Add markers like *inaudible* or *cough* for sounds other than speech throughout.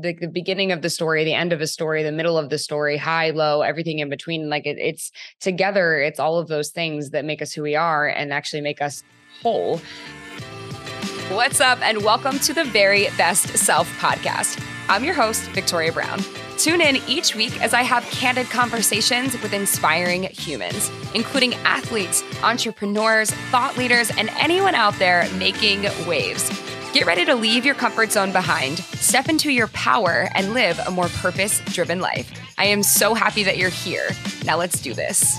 the, the beginning of the story, the end of a story, the middle of the story, high, low, everything in between. Like it, it's together, it's all of those things that make us who we are and actually make us whole. What's up, and welcome to the Very Best Self podcast. I'm your host, Victoria Brown. Tune in each week as I have candid conversations with inspiring humans, including athletes, entrepreneurs, thought leaders, and anyone out there making waves. Get ready to leave your comfort zone behind, step into your power, and live a more purpose driven life. I am so happy that you're here. Now let's do this.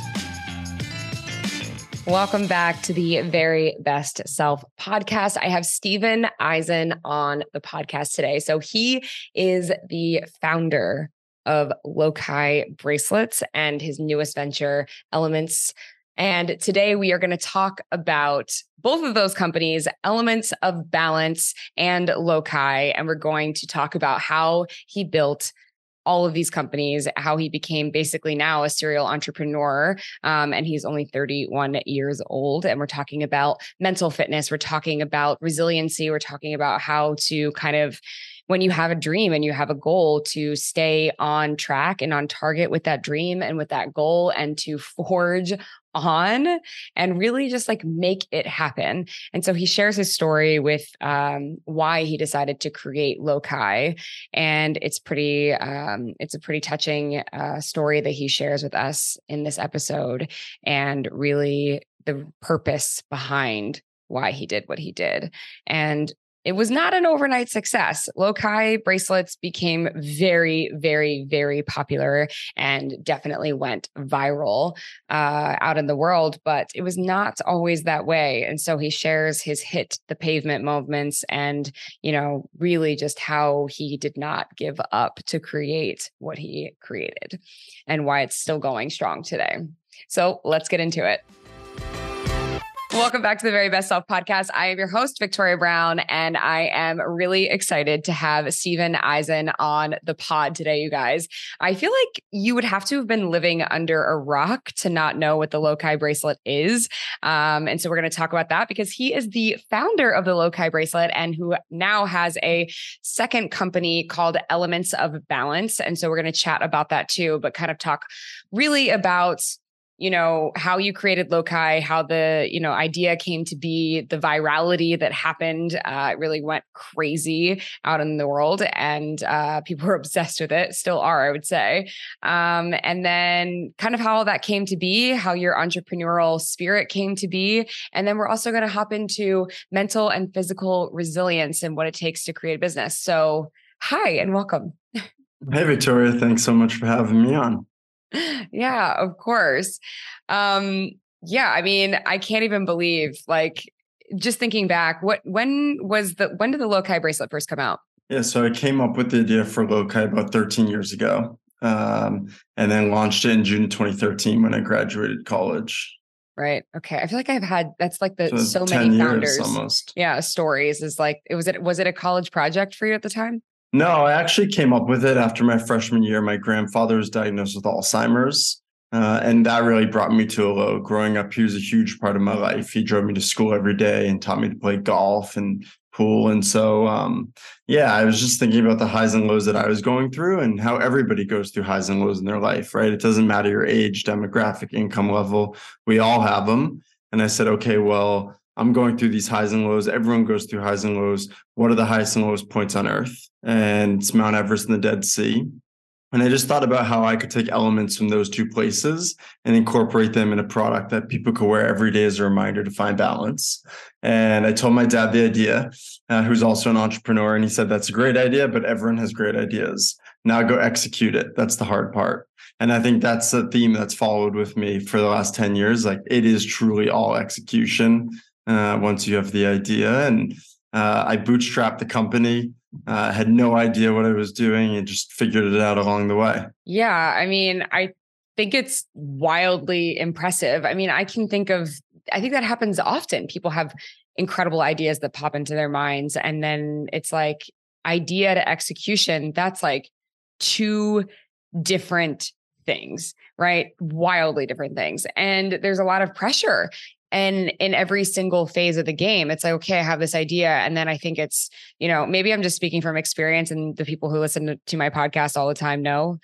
Welcome back to the Very Best Self podcast. I have Steven Izen on the podcast today. So he is the founder of Lokai bracelets and his newest venture, Elements. And today we are going to talk about both of those companies, Elements of Balance and Lokai. And we're going to talk about how he built all of these companies, how he became basically now a serial entrepreneur. Um, and he's only 31 years old. And we're talking about mental fitness. We're talking about resiliency. We're talking about how to kind of, when you have a dream and you have a goal to stay on track and on target with that dream and with that goal and to forge on and really just like make it happen. And so he shares his story with um, why he decided to create Lokai, and it's pretty, um, it's a pretty touching uh, story that he shares with us in this episode, and really the purpose behind why he did what he did. And it was not an overnight success. Lokai bracelets became very, very, very popular and definitely went viral uh, out in the world, but it was not always that way. And so he shares his hit the pavement moments and, you know, really just how he did not give up to create what he created and why it's still going strong today. So let's get into it. Welcome back to the Very Best Self podcast. I am your host, Victoria Brown, and I am really excited to have Steven Izen on the pod today, you guys. I feel like you would have to have been living under a rock to not know what the Lokai bracelet is. Um, and so we're going to talk about that because he is the founder of the Lokai bracelet and who now has a second company called Elements of Balance. And so we're going to chat about that too, but kind of talk really about you know how you created lokai how the you know idea came to be the virality that happened uh, really went crazy out in the world and uh, people *laughs* were obsessed with it still are i would say. Um, and then kind of how all that came to be how your entrepreneurial spirit came to be and then we're also going to hop into mental and physical resilience and what it takes to create a business. So hi and welcome. Hey victoria thanks so much for having me on yeah, of course. Um, yeah, I mean, I can't even believe like just thinking back, what when was the when did the Lokai bracelet first come out? Yeah, so I came up with the idea for Lokai about 13 years ago. Um, and then launched it in June 2013 when I graduated college. Right. Okay. I feel like I've had that's like the so, so many founders almost. Yeah, stories is like it was it was it a college project for you at the time? No, I actually came up with it after my freshman year. My grandfather was diagnosed with Alzheimer's. Uh, and that really brought me to a low. Growing up, he was a huge part of my life. He drove me to school every day and taught me to play golf and pool. And so, um, yeah, I was just thinking about the highs and lows that I was going through and how everybody goes through highs and lows in their life, right? It doesn't matter your age, demographic, income level. We all have them. And I said, okay, well, I'm going through these highs and lows. Everyone goes through highs and lows. What are the highest and lowest points on earth? And it's Mount Everest and the Dead Sea. And I just thought about how I could take elements from those two places and incorporate them in a product that people could wear every day as a reminder to find balance. And I told my dad the idea, uh, who's also an entrepreneur, and he said, That's a great idea, but everyone has great ideas. Now go execute it. That's the hard part. And I think that's a theme that's followed with me for the last 10 years. Like it is truly all execution uh, once you have the idea. And uh, I bootstrapped the company. Uh, had no idea what I was doing and just figured it out along the way. Yeah. I mean, I think it's wildly impressive. I mean, I can think of, I think that happens often. People have incredible ideas that pop into their minds. And then it's like idea to execution. That's like two different things, right? Wildly different things. And there's a lot of pressure and in every single phase of the game it's like okay i have this idea. And then i think it's you know maybe i'm just speaking from experience and the people who listen to, my podcast all the time know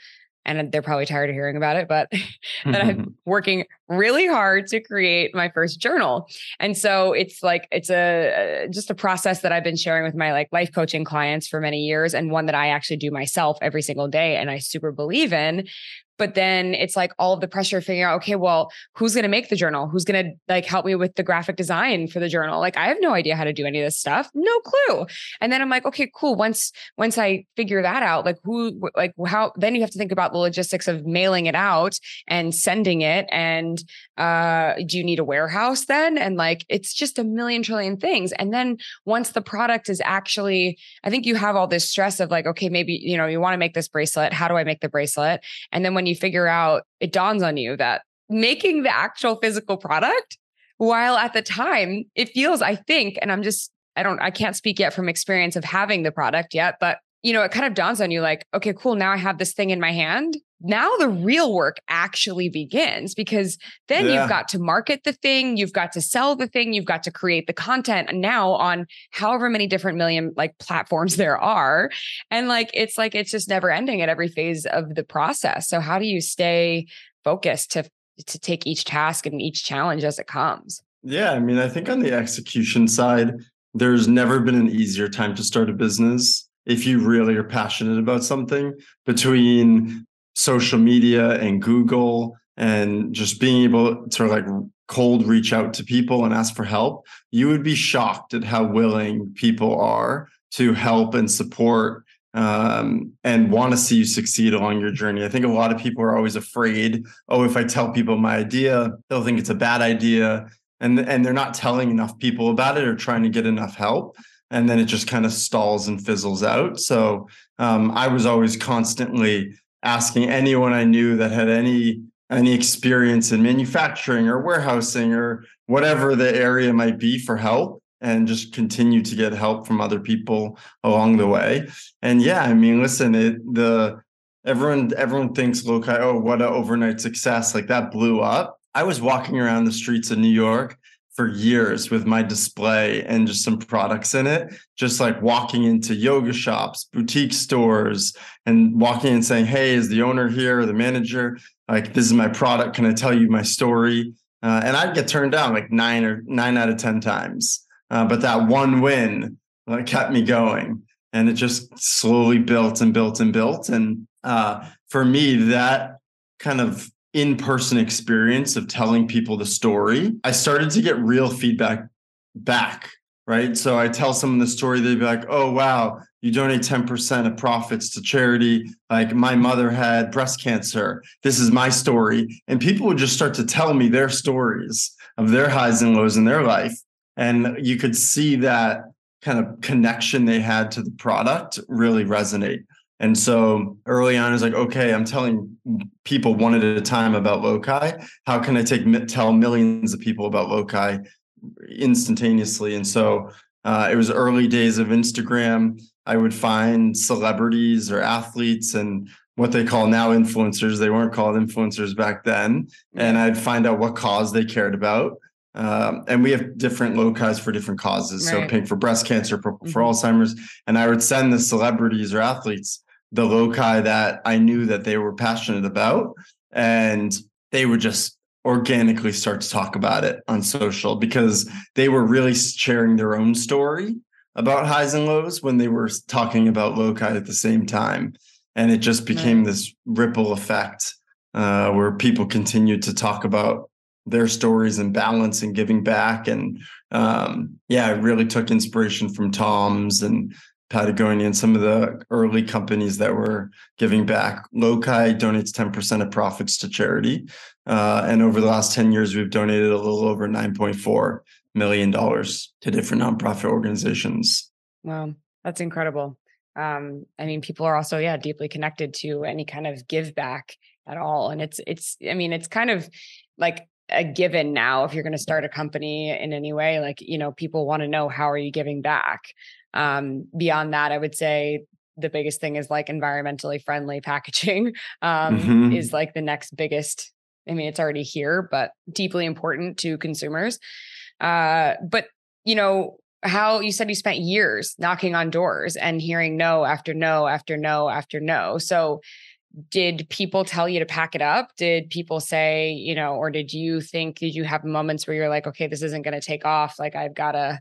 and they're probably tired of hearing about it, but *laughs* that I'm mm-hmm. working really hard to create my first journal. And so it's like it's a uh, just a process that I've been sharing with my like life coaching clients for many years and one that I actually do myself every single day and I super believe in but then it's like all of the pressure of figuring out okay well who's going to make the journal? Who's going to like help me with the graphic design for the journal? Like i have no idea how to do any of this stuff no clue. And then i'm like okay cool once once i figure that out like who like how then you have to think about the logistics of mailing it out and sending it and uh do you need a warehouse then? And like it's just a million trillion things. And then once the product is actually i think you have all this stress of like okay maybe you know you want to make this bracelet. How do i make the bracelet? And then when you figure out, it dawns on you that making the actual physical product, while at the time it feels, I think, and I'm just, I don't, I can't speak yet from experience of having the product yet, but you know, it kind of dawns on you like, okay, cool. Now I have this thing in my hand. Now the real work actually begins because then yeah. you've got to market the thing, you've got to sell the thing, you've got to create the content now on however many different million like platforms *laughs* there are. And like, it's like, it's just never ending at every phase of the process. So how do you stay focused to, to take each task and each challenge as it comes? Yeah. I mean, I think on the execution side, there's never been an easier time to start a business if you really are passionate about something between social media and Google and just being able to like cold reach out to people and ask for help, you would be shocked at how willing people are to help and support um, and want to see you succeed along your journey. I think a lot of people are always afraid, oh, if I tell people my idea, they'll think it's a bad idea. And, and they're not telling enough people about it or trying to get enough help and then it just kind of stalls and fizzles out. So um, I was always constantly asking anyone I knew that had any any experience in manufacturing or warehousing or whatever the area might be for help and just continue to get help from other people along the way. And yeah, I mean, listen, it the everyone everyone thinks Lokai, oh, what an overnight success. Like that blew up. I was walking around the streets of New York for years with my display and just some products in it, just like walking into yoga shops, boutique stores, and walking and saying, Hey, is the owner here or the manager? Like, this is my product. Can I tell you my story? Uh, and I'd get turned down like nine or nine out of 10 times. Uh, but that one win uh, kept me going. And it just slowly built and built and built. And uh, for me, that kind of in-person experience of telling people the story, I started to get real feedback back. Right. So I tell someone the story, they'd be like, oh, wow, you donate 10% of profits to charity. Like my mother had breast cancer. This is my story. And people would just start to tell me their stories of their highs and lows in their life. And you could see that kind of connection they had to the product really resonate. And so early on, I was like, okay, I'm telling people one at a time about Lokai. How can I take tell millions of people about Lokai instantaneously? And so uh, it was early days of Instagram. I would find celebrities or athletes and what they call now influencers. They weren't called influencers back then. And I'd find out what cause they cared about. Um, and we have different Lokais for different causes. Right. So pink for breast cancer, purple mm-hmm. for Alzheimer's. And I would send the celebrities or athletes the Lokai that I knew that they were passionate about. And they would just organically start to talk about it on social because they were really sharing their own story about highs and lows when they were talking about Lokai at the same time. And it just became right. this ripple effect uh, where people continued to talk about their stories and balance and giving back. And um, yeah, I really took inspiration from Tom's and Patagonia and some of the early companies that were giving back. Lokai donates 10% of profits to charity. Uh, and over the last 10 years, we've donated a little over $9.4 million to different nonprofit organizations. Wow, that's incredible. Um, I mean, people are also, yeah, deeply connected to any kind of give back at all. And it's, it's, I mean, it's kind of like a given now if you're going to start a company in any way like you know people want to know how are you giving back um, beyond that, I would say the biggest thing is like environmentally friendly packaging *laughs* um, mm-hmm. is like the next biggest I mean, it's already here, but deeply important to consumers. Uh, but you know, how you said you spent years knocking on doors and hearing no after no after no after no. So did people tell you to pack it up? Did people say, you know, or did you think, did you have moments where you're like, okay, this isn't going to take off? Like, I've got to,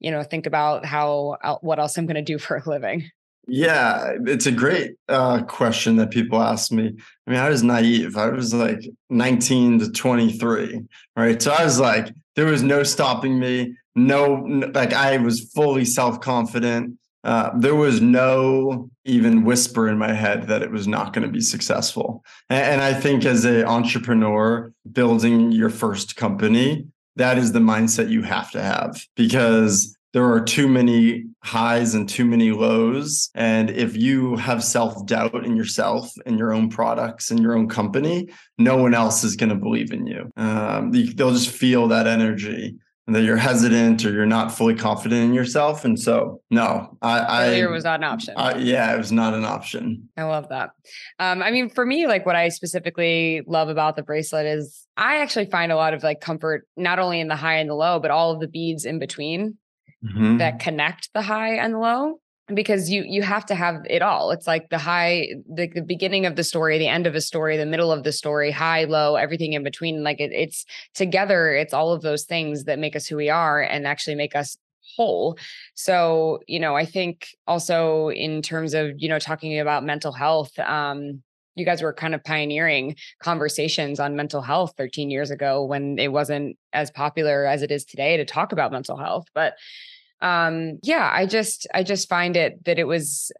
you know, think about how, what else I'm going to do for a living? Yeah, it's a great uh, question that people ask me. I mean, I was naive. I was like 19 to 23, right? So I was like, there was no stopping me. No, like I was fully self confident. Uh, there was no even whisper in my head that it was not going to be successful. And, and I think as an entrepreneur building your first company, that is the mindset you have to have because there are too many highs and too many lows. And if you have self doubt in yourself and your own products and your own company, no one else is going to believe in you. Um, they'll just feel that energy that you're hesitant or you're not fully confident in yourself. And so, no, I, failure was not an option. I, yeah, it was not an option. I love that. Um, I mean, for me, like what I specifically love about the bracelet is I actually find a lot of like comfort, not only in the high and the low, but all of the beads in between mm-hmm. that connect the high and the low because you you have to have it all. It's like the high the, the beginning of the story the end of a story the middle of the story high low everything in between. Like it, it's together it's all of those things that make us who we are and actually make us whole. So you know i think also in terms of you know talking about mental health um you guys were kind of pioneering conversations on mental health 13 years ago when it wasn't as popular as it is today to talk about mental health. But um yeah i just i just find it that it was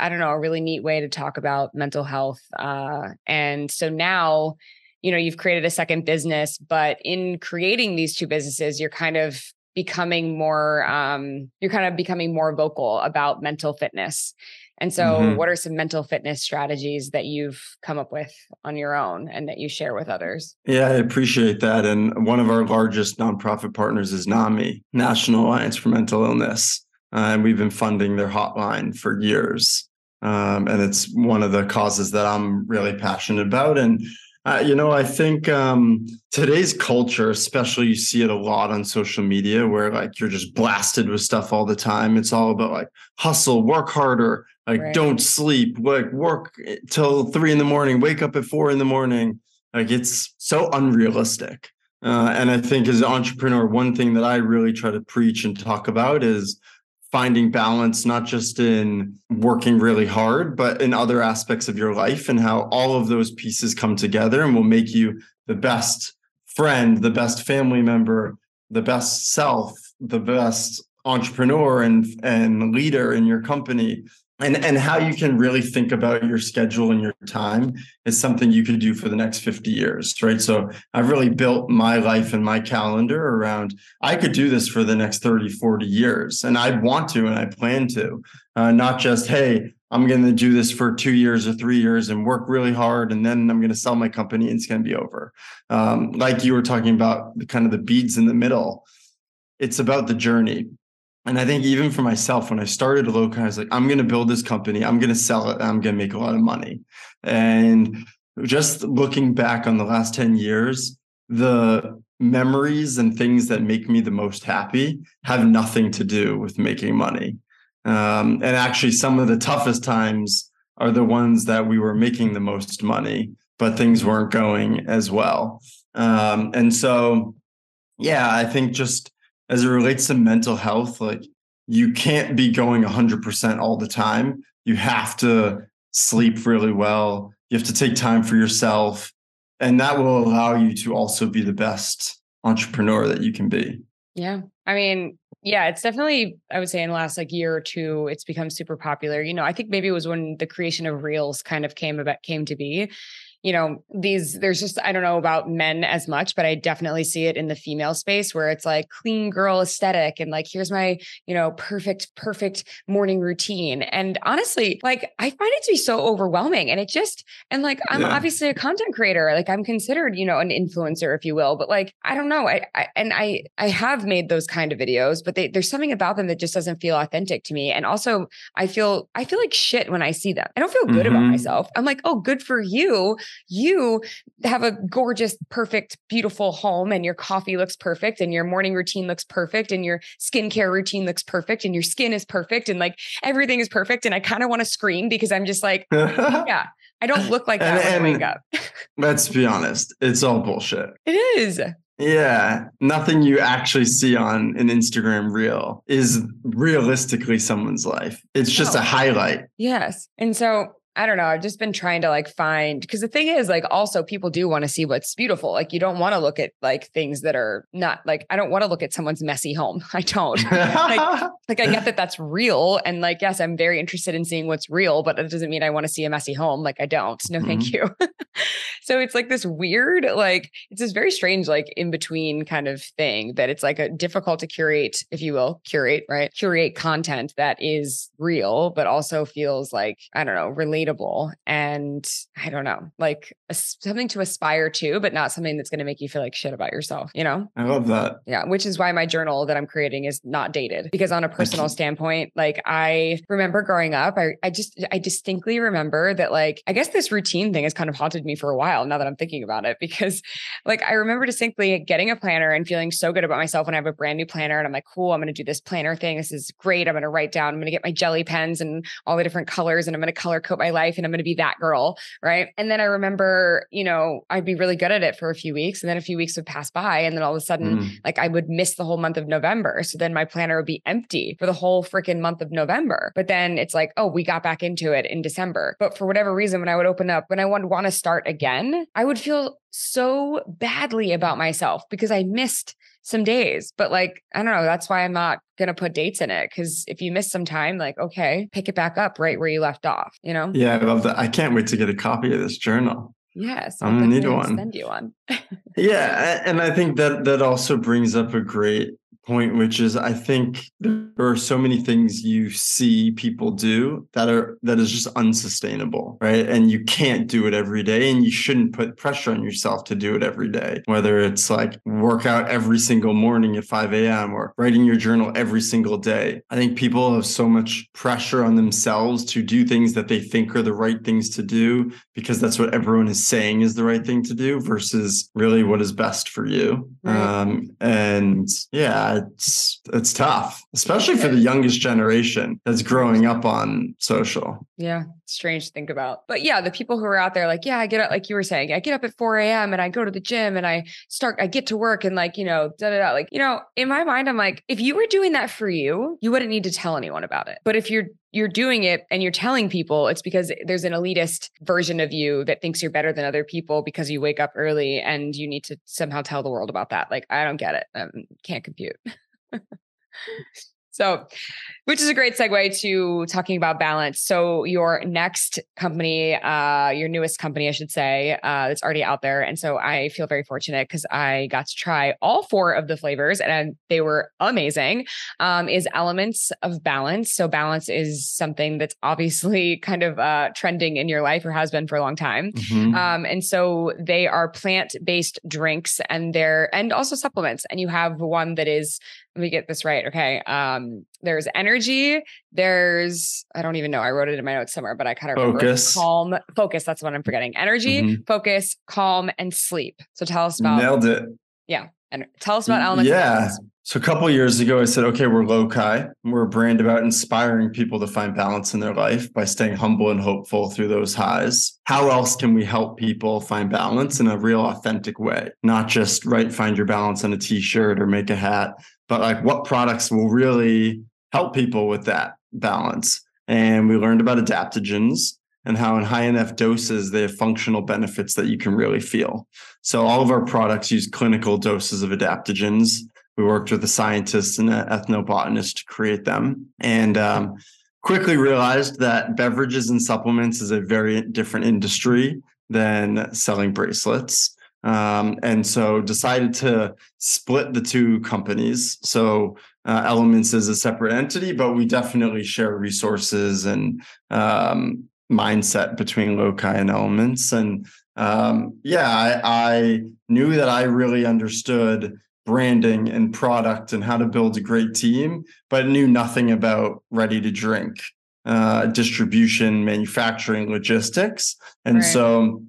i don't know a really neat way to talk about mental health uh and so now you know you've created a second business but in creating these two businesses you're kind of becoming more um you're kind of becoming more vocal about mental fitness and so, mm-hmm. what are some mental fitness strategies that you've come up with on your own and that you share with others? Yeah, I appreciate that. And one of our largest nonprofit partners is NAMI, National Alliance for Mental Illness. Uh, and we've been funding their hotline for years. Um, and it's one of the causes that I'm really passionate about. And uh, you know, I think um, today's culture, especially you see it a lot on social media where like you're just blasted with stuff all the time. It's all about like hustle, work harder, like right. don't sleep, like work till three in the morning, wake up at four in the morning. Like it's so unrealistic. Uh, and I think as an entrepreneur, one thing that I really try to preach and talk about is finding balance not just in working really hard but in other aspects of your life and how all of those pieces come together and will make you the best friend the best family member the best self the best entrepreneur and and leader in your company and and how you can really think about your schedule and your time is something you could do for the next 50 years right? So i've really built my life and my calendar around i could do this for the next 30 40 years and i want to and i plan to. Uh, not just hey i'm going to do this for two years or three years and work really hard and then i'm going to sell my company and it's going to be over. Um, like you were talking about the kind of the beads in the middle. It's about the journey and I think even for myself, when I started Lokai, I was like, I'm going to build this company. I'm going to sell it. I'm going to make a lot of money. And just looking back on the last 10 years, the memories and things that make me the most happy have nothing to do with making money. Um, and actually, some of the toughest times are the ones that we were making the most money, but things weren't going as well. Um, and so, yeah, I think just as it relates to mental health, like you can't be going 100% all the time. You have to sleep really well. You have to take time for yourself. And that will allow you to also be the best entrepreneur that you can be. Yeah. I mean, yeah, it's definitely, I would say in the last like year or two, it's become super popular. You know, I think maybe it was when the creation of reels kind of came about came to be you know, these, there's just, I don't know about men as much, but I definitely see it in the female space where it's like clean girl aesthetic and like, here's my, you know, perfect, perfect morning routine. And honestly, like, I find it to be so overwhelming. And it just, and like, I'm yeah. obviously a content creator, like, I'm considered, you know, an influencer, if you will, but like, I don't know. I, I and I, I have made those kind of videos, but they, there's something about them that just doesn't feel authentic to me. And also, I feel, I feel like shit when I see them. I don't feel good mm-hmm. about myself. I'm like, oh, good for you you have a gorgeous, perfect, beautiful home and your coffee looks perfect and your morning routine looks perfect and your skincare routine looks perfect and your skin is perfect and like everything is perfect. And I kind of want to scream because I'm just like, *laughs* yeah, I don't look like that and, when I wake up. let's be honest, it's all bullshit. It is. Yeah, nothing you actually see on an Instagram reel is realistically someone's life. It's just a highlight. Yes. And so I don't know. I've just been trying to like find because the thing is, like, also people do want to see what's beautiful. Like, you don't want to look at like things that are not like, I don't want to look at someone's messy home. *laughs* I don't. like, *laughs* like, I get that that's real. And like, yes, I'm very interested in seeing what's real, but it doesn't mean I want to see a messy home. Like, I don't. No, mm-hmm. thank you. *laughs* so it's like this weird, like, it's this very strange, like, in between kind of thing that it's like a difficult to curate, if you will, curate, right? Curate content that is real, but also feels like, I don't know, related relatable and I don't know, like a, something to aspire to, but not something that's going to make you feel like shit about yourself, you know? I love that. Yeah. Which is why my journal that I'm creating is not dated because on a personal standpoint, like I remember growing up, I, I just, I distinctly remember that like, I guess this routine thing has kind of haunted me for a while now that I'm thinking about it *laughs* because like I remember distinctly getting a planner and feeling so good about myself when I have a brand new planner and I'm like, cool, I'm going to do this planner thing. This is great. I'm going to write down, I'm going to get my jelly pens and all the different colors and I'm going to color code my life and I'm going to be that girl. Right. And then I remember, you know, I'd be really good at it for a few weeks and then a few weeks would pass by. And then all of a sudden, mm. like I would miss the whole month of November. So then my planner would be empty for the whole freaking month of November. But then it's like, oh, we got back into it in December. But for whatever reason, when I would open up, when I would want to start again, I would feel so badly about myself because I missed some days. But like, I don't know. That's why I'm not going to put dates in it. Cause if you miss some time, like, okay, pick it back up right where you left off, you know? Yeah, I love that. I can't wait to get a copy of this journal. Yes, I'm gonna need one. Send you one. *laughs* yeah, and I think that that also brings up a great point, which is I think there are so many things you see people do that are that is just unsustainable, right? And you can't do it every day, and you shouldn't put pressure on yourself to do it every day. Whether it's like work out every single morning at 5 a.m. or writing your journal every single day. I think people have so much pressure on themselves to do things that they think are the right things to do because that's what everyone is saying is the right thing to do versus really what is best for you. Right. Um, and it's it's tough, especially for the youngest generation that's growing up on social. Yeah, strange to think about. But yeah, the people who are out there, like, yeah, I get up, like you were saying, I get up at 4 a.m. and I go to the gym and I start, I get to work and like, you know, da da da. Like, you know, in my mind, I'm like, if you were doing that for you, you wouldn't need to tell anyone about it. But if you're you're doing it and you're telling people it's because there's an elitist version of you that thinks you're better than other people because you wake up early and you need to somehow tell the world about that. Like, I don't get it. Um, can't compute. *laughs* so which is a great segue to talking about balance. So your next company, uh, your newest company, I should say, uh, that's already out there. And so I feel very fortunate because I got to try all four of the flavors and they were amazing. Um, is Elements of Balance. So balance is something that's obviously *laughs* kind of uh, trending in your life or has been for a long time. Mm-hmm. Um, and so they are plant-based drinks and they're and also supplements. And you have one that is, let me get this right. Okay. Um, there's energy energy. There's, I don't even know. I wrote it in my notes somewhere, but I kind of focus, calm, focus. That's what I'm forgetting. Energy, mm-hmm. focus, calm, and sleep. So tell us about nailed it. Yeah, and tell us about elements. Yeah. So a couple years ago, I said, okay, we're Lokai. We're a brand about inspiring people to find balance in their life by staying humble and hopeful through those highs. How else can we help people find balance in a real authentic way? Not just right, find your balance on a t-shirt or make a hat, but like what products will really help people with that balance. And we learned about adaptogens and how in high enough doses they have functional benefits that you can really feel. So all of our products use clinical doses of adaptogens. We worked with a scientist and an ethnobotanist to create them, and um, quickly realized that beverages and supplements is a very different industry than selling bracelets. Um, and so decided to split the two companies. So uh, Elements is a separate entity, but we definitely share resources and um, mindset between Lokai and Elements. And um, yeah, I, I knew that I really understood branding and product and how to build a great team, but knew nothing about ready to drink, uh, distribution, manufacturing, logistics. And right. so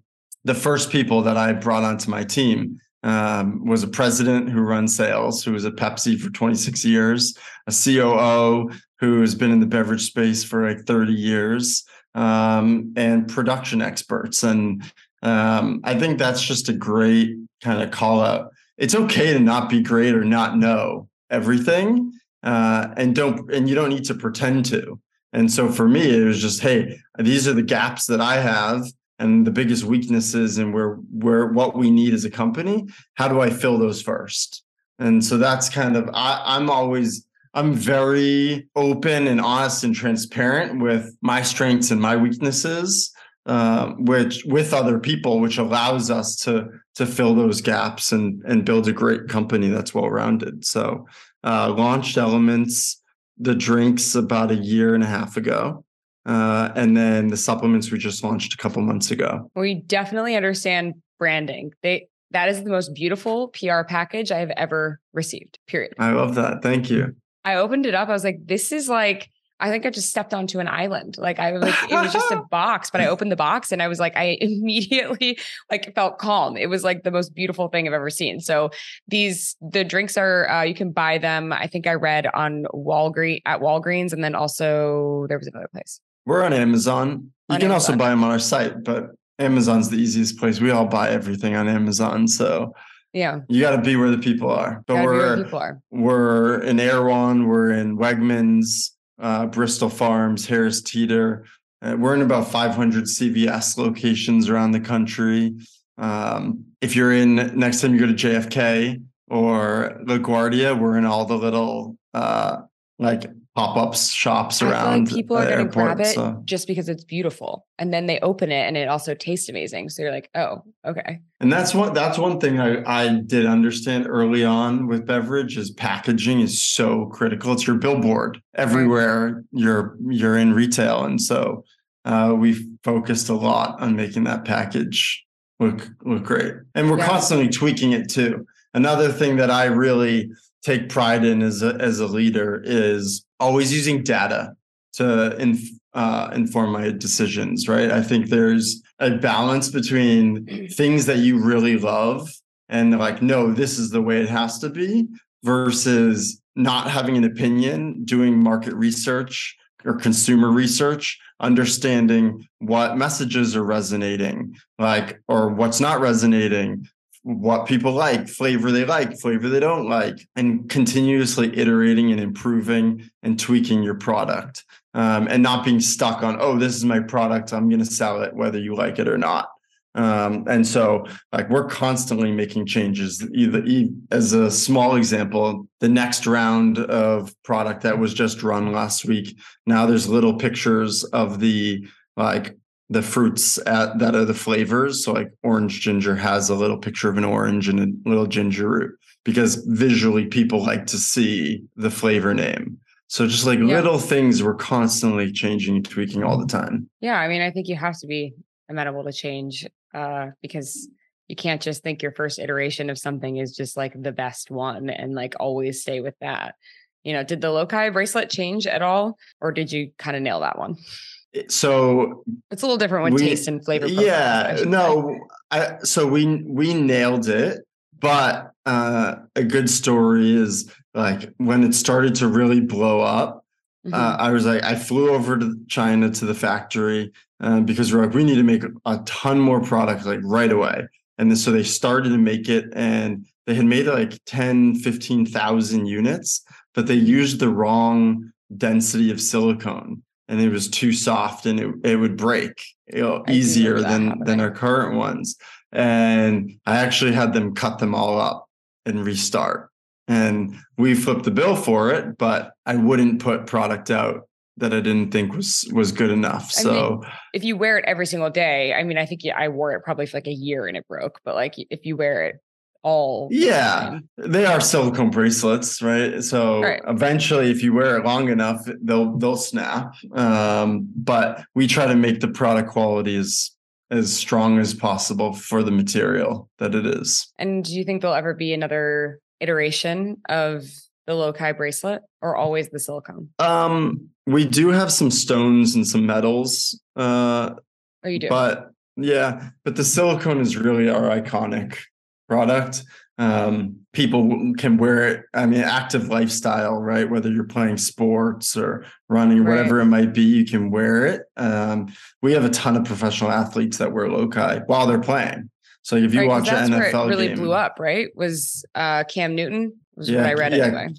the first people that I brought onto my team um, was a president who runs sales, who was at Pepsi for 26 years, a COO who has been in the beverage space for like 30 years, um, and production experts. And um, I think that's just a great kind of call out. It's okay to not be great or not know everything, uh, and don't and you don't need to pretend to. And so for me, it was just, hey, these are the gaps that I have and the biggest weaknesses and where where what we need as a company how do i fill those first? And so that's kind of I, i'm always i'm very open and honest and transparent with my strengths and my weaknesses uh, which with other people which allows us to to fill those gaps and and build a great company that's well rounded so uh, launched elements the drinks about a year and a half ago uh, and then the supplements we just launched a couple months ago. We definitely understand branding. They that is the most beautiful PR package I have ever received. Period. I love that. Thank you. I opened it up. I was like, this is like I think I just stepped onto an island. Like I was like, it was just a *laughs* box, but I opened the box and I was like, I *laughs* immediately like felt calm. It was like the most beautiful thing I've ever seen. So these the drinks are uh, you can buy them. I think I read on Walgreens at Walgreens, and then also there was another place. We're on Amazon. You On can also buy them on our site, but Amazon's the easiest place. We all buy everything on Amazon, so Yeah, you got to be where the people are. But we're are. we're in Erewhon, we're in Wegmans, uh, Bristol Farms, Harris Teeter. Uh, we're in about 500 CVS locations around the country. Um, if you're in next time you go to JFK or LaGuardia, we're in all the little uh, like pop-ups shops I around like people are going to grab it so- just because it's beautiful, and then they open it and it also tastes amazing. So you're like, oh, okay, And that's one that's one thing I, I did understand early on with beverage is packaging is so critical. It's your billboard everywhere you're you're in retail. And so uh, we focused a lot on making that package look look great. And we're Yeah. constantly tweaking it too. Another thing that I really take pride in as a as a leader is always using data to inf- uh, inform my decisions. Right. I think there's a balance between *clears throat* things that you really love and like, no, this is the way it has to be, versus not having an opinion, doing market research or consumer research, understanding what messages are resonating, like, or what's not resonating, what people like, flavor they like, flavor they don't like, and continuously iterating and improving and tweaking your product. Um, and not being stuck on, oh, this is my product. I'm going to sell it whether you like it or not. Um, and so, like, we're constantly making changes. Either as a small example, the next round of product that was just run last week. Now there's little pictures of the like the fruits at, that are the flavors. So, like, orange ginger has a little picture of an orange and a little ginger root because visually people like to see the flavor name. So, just like Yeah. little things, we're constantly changing and tweaking all the time. yeah. I mean, I think you have to be amenable to change uh, because you can't just think your first iteration of something is just like the best one and like always stay with that. You know, did the Lokai bracelet change at all, or did you kind of nail that one? So It's a little different with We- taste and flavor. profiles, I yeah say. no I, so we we nailed it but uh a good story is like when it started to really blow up Mhm. uh, i was like i flew over to china to the factory uh, because we're like we need to make a ton more product like right away and then so they started to make it and they had made like 10 15000 units but they used the wrong density of silicone and it was too soft and it, it would break you know, easier remember that than than our current ones. And i actually had them cut them all up and restart. And we flipped the bill for it but i wouldn't put product out that i didn't think was was good enough. I so if you wear it every single day, I mean, I think I wore it probably for like a year and it broke, but like if you wear it all, Yeah, time- they are silicone bracelets, right? So Right. eventually, if you wear it long enough, they'll they'll snap. Um, but we try to make the product quality as as strong as possible for the material that it is. And do you think there'll ever be another iteration of the Lokai bracelet or always the silicone? Um, we do have some stones and some metals, uh, Or you do? but Yeah, but the silicone is really our iconic product. Um, people can wear it. I mean, active lifestyle, right? Whether you're playing sports or running, right. whatever it might be, you can wear it. Um, we have a ton of professional athletes that wear Lokai while they're playing. So if you right, watch an NFL really game, blew up, right? Was uh, Cam Newton? Was yeah, what I read yeah, anyway.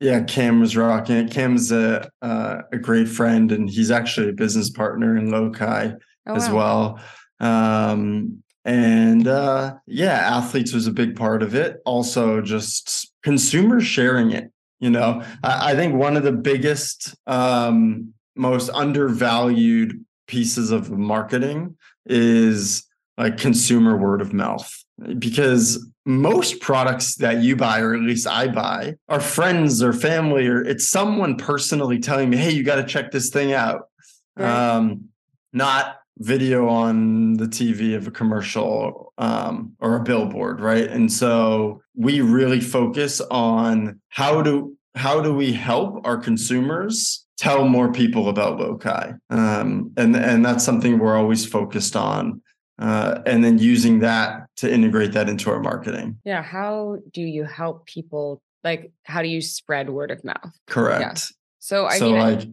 Yeah, Cam was rocking it. Cam's a uh, a great friend, and he's actually a business partner in Lokai oh, as wow. well. Um, and uh, yeah, athletes was a big part of it. Also, just consumers sharing it. You know, I, I think one of the biggest, um, most undervalued pieces of marketing is like consumer word of mouth because most products that you buy or at least i buy are friends or family or it's someone personally telling me hey you got to check this thing out right. um, not video on the tv of a commercial um, or a billboard right and so we really focus on how do how do we help our consumers tell more people about lokai um, and and that's something we're always focused on uh, and then using that to integrate that into our marketing. Yeah. How do you help people? Like, how do you spread word of mouth? Correct. Yeah. So, I so mean, like,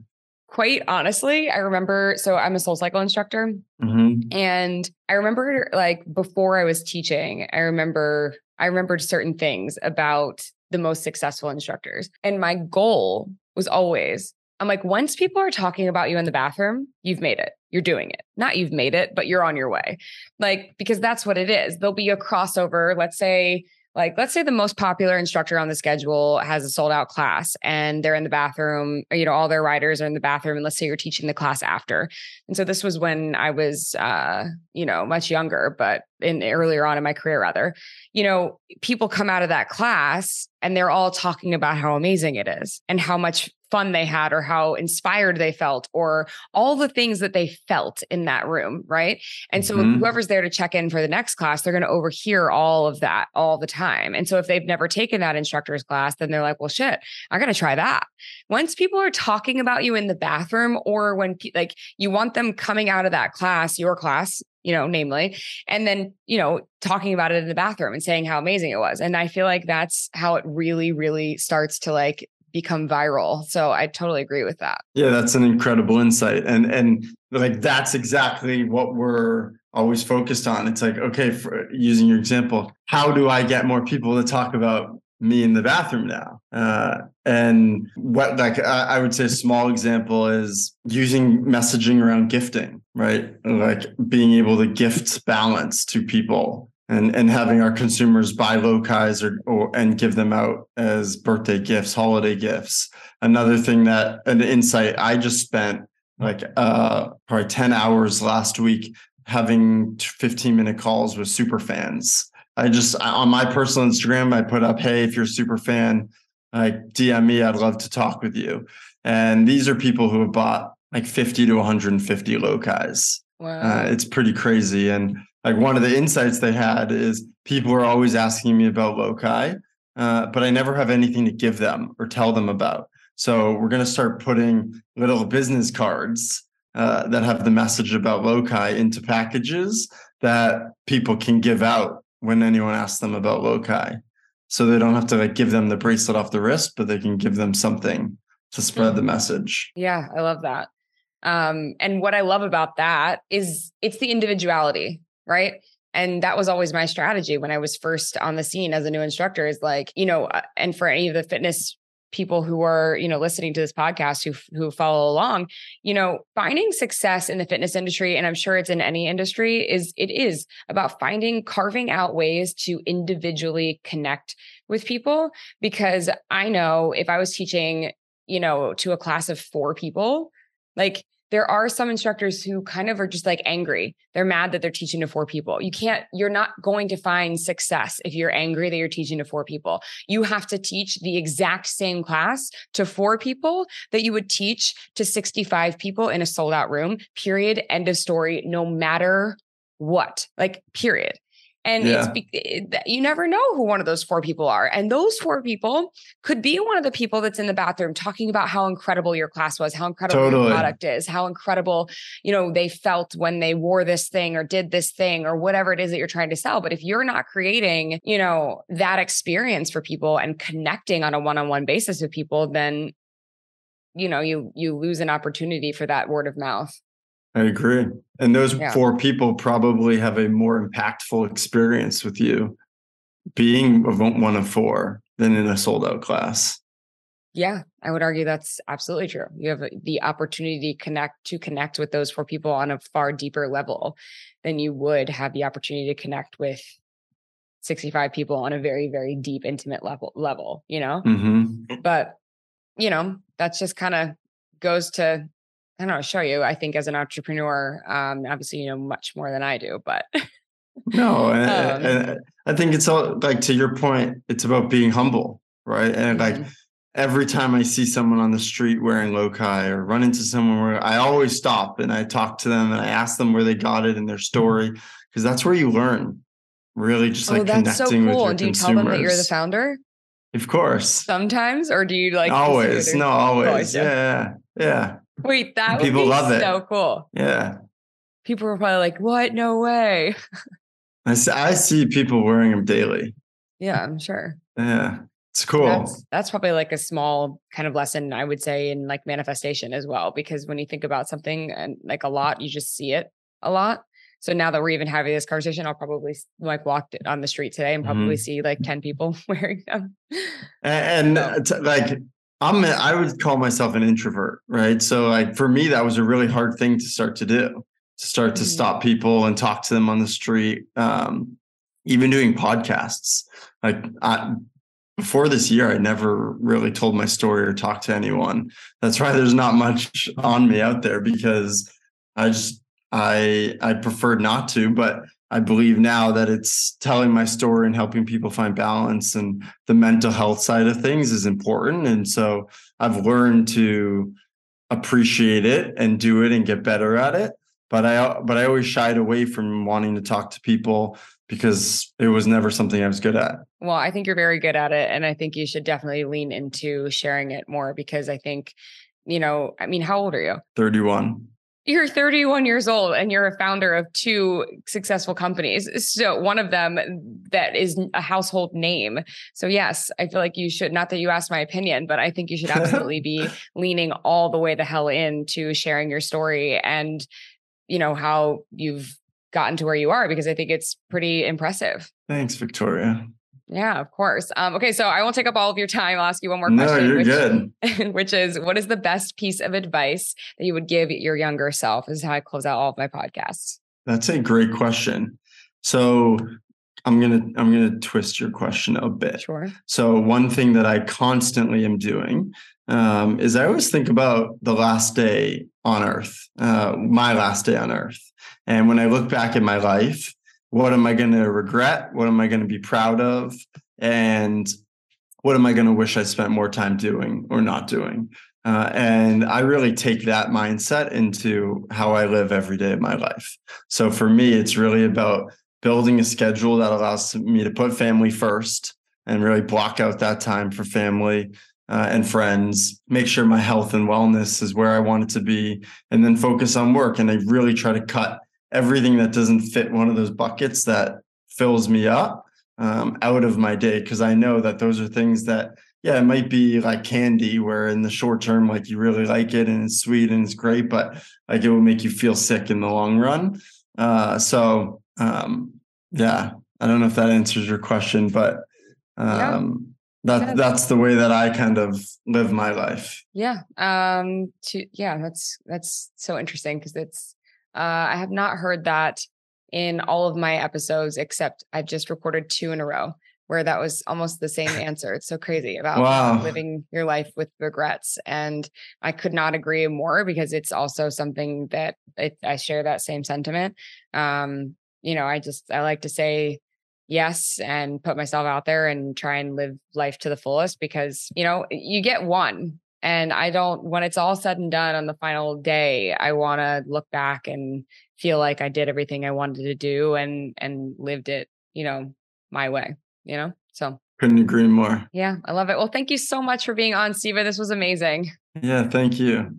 quite honestly, I remember. So, I'm a Soul Cycle instructor, mm-hmm. and I remember like before I was teaching, I remember I remembered certain things about the most successful instructors, and my goal was always I'm like, once people are talking about you in the bathroom, you've made it. You're doing it. Not you've made it, but you're on your way. Like, because that's what it is. There'll be a crossover. Let's say like let's say the most popular instructor on the schedule has a sold out class and they're in the bathroom you know all their riders are in the bathroom and let's say you're teaching the class after. And so this was when i was uh you know much younger but in earlier on in my career rather. You know people come out of that class and they're all talking about how amazing it is and how much fun they had or how inspired they felt or all the things that they felt in that room right and so mm-hmm. whoever's there to check in for the next class they're going to overhear all of that all the time and so if they've never taken that instructor's class then they're like well shit i'm going to try that once people are talking about you in the bathroom or when like you want them coming out of that class your class you know, namely, and then, you know, talking about it in the bathroom and saying how amazing it was. And I feel like that's how it really, really starts to like become viral. So I totally agree with that. Yeah, that's an incredible insight. And and like that's exactly what we're always focused on. It's like, okay, for using your example, how do I get more people to talk about me in the bathroom now. Uh, and what, like, I, I, would say a small example is using messaging around gifting, right? Like being able to gift balance to people. And, and having our consumers buy Lokais or, or and give them out as birthday gifts, holiday gifts. Another thing that an insight I just spent like uh, probably 10 hours last week having 15 minute calls with super fans I just on my personal Instagram, I put up, "Hey, if you're a super fan, like DM me. I'd love to talk with you." And these are people who have bought like 50 to 150 Lokais. Wow, uh, it's pretty crazy. And like one of the insights they had is people are always asking me about Lokai, uh, but I never have anything to give them or tell them about. So we're going to start putting little business cards uh, that have the message about Lokai into packages that people can give out when anyone asks them about Lokai. So they don't have to like give them the bracelet off the wrist, but they can give them something to spread the message. Yeah, I love that. Um, and what I love about that is it's the individuality, right? And that was always my strategy when I was first on the scene as a new instructor is like, you know, uh, and for any of the fitness people who are you know listening to this podcast who who follow along you know finding success in the fitness industry and i'm sure it's in any industry is it is about finding carving out ways to individually connect with people because i know if i was teaching you know to a class of 4 people like there are some instructors who kind of are just like angry. They're mad that they're teaching to four people. You can't, you're not going to find success if you're angry that you're teaching to four people. You have to teach the exact same class to four people that you would teach to 65 people in a sold out room, period. End of story, no matter what, like, period. And Yeah. it's be- eh, you never know who one of those four people are. And those four people could be one of the people that's in the bathroom talking about how incredible your class was, how incredible Totally. your product is, how incredible, you know, they felt when they wore this thing or did this thing or whatever it is that you're trying to sell. But if you're not creating, you know, that experience for people and connecting on a one-on-one basis with people, then you know, you you lose an opportunity for that word of mouth. I agree. And those Yeah. four people probably have a more impactful experience with you being one of four than in a sold out class. Yeah, I would argue that's absolutely true. You have the opportunity to connect to connect with those four people on a far deeper level than you would have the opportunity to connect with 65 people on a very very deep intimate level level, you know? hmm But, you know, that's just kind of goes to I don't know, show you I think as an entrepreneur um obviously you know much more than I do, but No, *laughs* and, Um, and I think it's all like to your point, it's about being humble, right? And like Mhm. every time I see someone on the street wearing Lokai or run into someone where I always stop and I talk to them and I ask them where they got it and their story because that's where you learn. Really, just like oh, like that's so connecting with cool. your And do you consumers. tell them that you're the founder Of course, sometimes, or do you like always. No, always. Always, yeah. Yeah, yeah, Wait, that would People be love it. so cool. yeah. People were probably like, "What? No way!" *laughs* I see, I see people wearing them daily. Yeah, I'm sure. Yeah, it's cool. That's that's probably like a small kind of lesson I would say in like manifestation as well, because when you think about something and like a lot, you just see it a lot. So now that we're even having this conversation, I'll probably like walk on the street today and probably mm-hmm. see like ten people *laughs* wearing them. And, So- t- like I'm, a, I would call myself an introvert, right? So like for me, that was a really hard thing to start to do, to start to Mhm. stop people and talk to them on the street. Um, even doing podcasts, like I, before this year, I never really told my story or talked to anyone. That's why there's not much on me out there because I just I I preferred not to, but I believe now that it's telling my story and helping people find balance and the mental health side of things is important. And so I've learned to appreciate it and do it and get better at it. But I but I always shied away from wanting to talk to people because it was never something I was good at. Well, I think you're very good at it. And I think you should definitely lean into sharing it more because I think, you know, I mean, how old are you? 31. You're 31 years old and you're a founder of two successful companies. So one of them that is a household name. So yes, I feel like you should not that you asked my opinion, but I think you should *laughs* absolutely be leaning all the way the hell into sharing your story and you know how you've gotten to where you are because I think it's pretty impressive. Thanks, Victoria. Yeah, of course. Um, okay, so I won't take up all of your time. I'll ask you one more No, question. you're which, good. *laughs* which is what is the best piece of advice that you would give your younger self? This is how I close out all of my podcasts. That's a great question. So I'm gonna I'm gonna twist your question a bit. Sure. So one thing that I constantly am doing um, is I always think about the last day on Earth, uh, my last day on Earth, and when I look back at my life, what am I going to regret? What am I going to be proud of? And what am I going to wish I spent more time doing or not doing? Uh, and I really take that mindset into how I live every day of my life. So for me, it's really about building a schedule that allows me to put family first and really block out that time for family uh, and friends, make sure my health and wellness is where I want it to be, and then focus on work. And I really try to cut everything that doesn't fit one of those buckets that fills me up um, out of my day because I know that those are things that yeah, it might be like candy where in the short term, like you really like it and it's sweet and it's great, but like it will make you feel sick in the long run. Uh, so um, yeah, I don't know if that answers your question, but um, that Yeah. that's the way that I kind of live my life. Yeah. Um to yeah, that's that's so interesting because it's uh I have not heard that in all of my episodes except I've just recorded two in a row where that was almost the same *laughs* answer. It's so crazy about Wow. living your life with regrets and I could not agree more because it's also something that it, I share that same sentiment. Um you know, I just I like to say yes and put myself out there and try and live life to the fullest because you know you get one and i don't when it's all said and done on the final day i want to look back and feel like i did everything i wanted to do and and lived it you know, my way, you know? So couldn't agree more. Yeah, I love it. Well, thank you so much for being on, Steven. This was amazing. Yeah, thank you.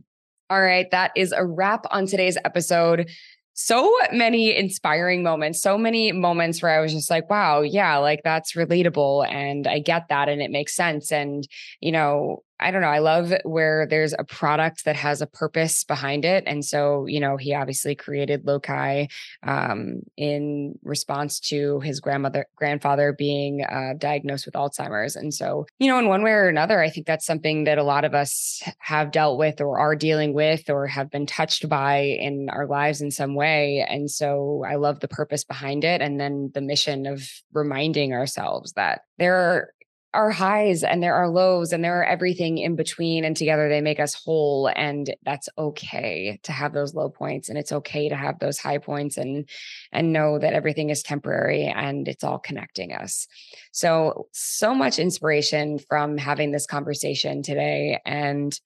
All right, that is a wrap on today's episode so many inspiring moments, so many moments where I was just like, wow, yeah, like that's relatable and I get that and it makes sense. And, you know, I don't know. I love where there's a product that has a purpose behind it. And so, you know, he obviously created Lokai um, in response to his grandmother, grandfather being uh, diagnosed with Alzheimer's. And so, you know, in one way or another, I think that's something that a lot of us have dealt with or are dealing with or have been touched by in our lives in some way. And so I love the purpose behind it. And then the mission of reminding ourselves that there are are highs and there are lows and there are everything in between and together they make us whole and that's okay to have those low points and it's okay to have those high points and and know that everything is temporary and it's all connecting us. So so much inspiration from having this conversation today and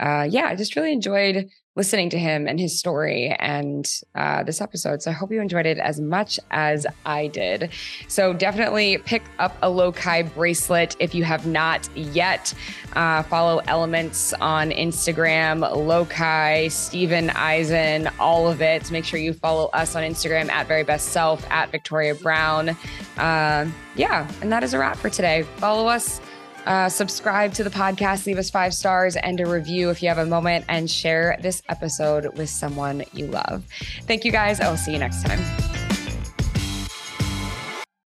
uh yeah i just really enjoyed listening to him and his story and uh, this episode. So I hope you enjoyed it as much as I did. So definitely pick up a Lokai bracelet if you have not yet. Uh, follow Elements on Instagram, Lokai, Steven Izen, all of it. Make sure you follow us on Instagram at Very Best Self, at Victoria Brown. Uh, yeah, and that is a wrap for today. Follow us uh, subscribe to the podcast, leave us five stars and a review if you have a moment, and share this episode with someone you love. Thank you guys. I'll see you next time.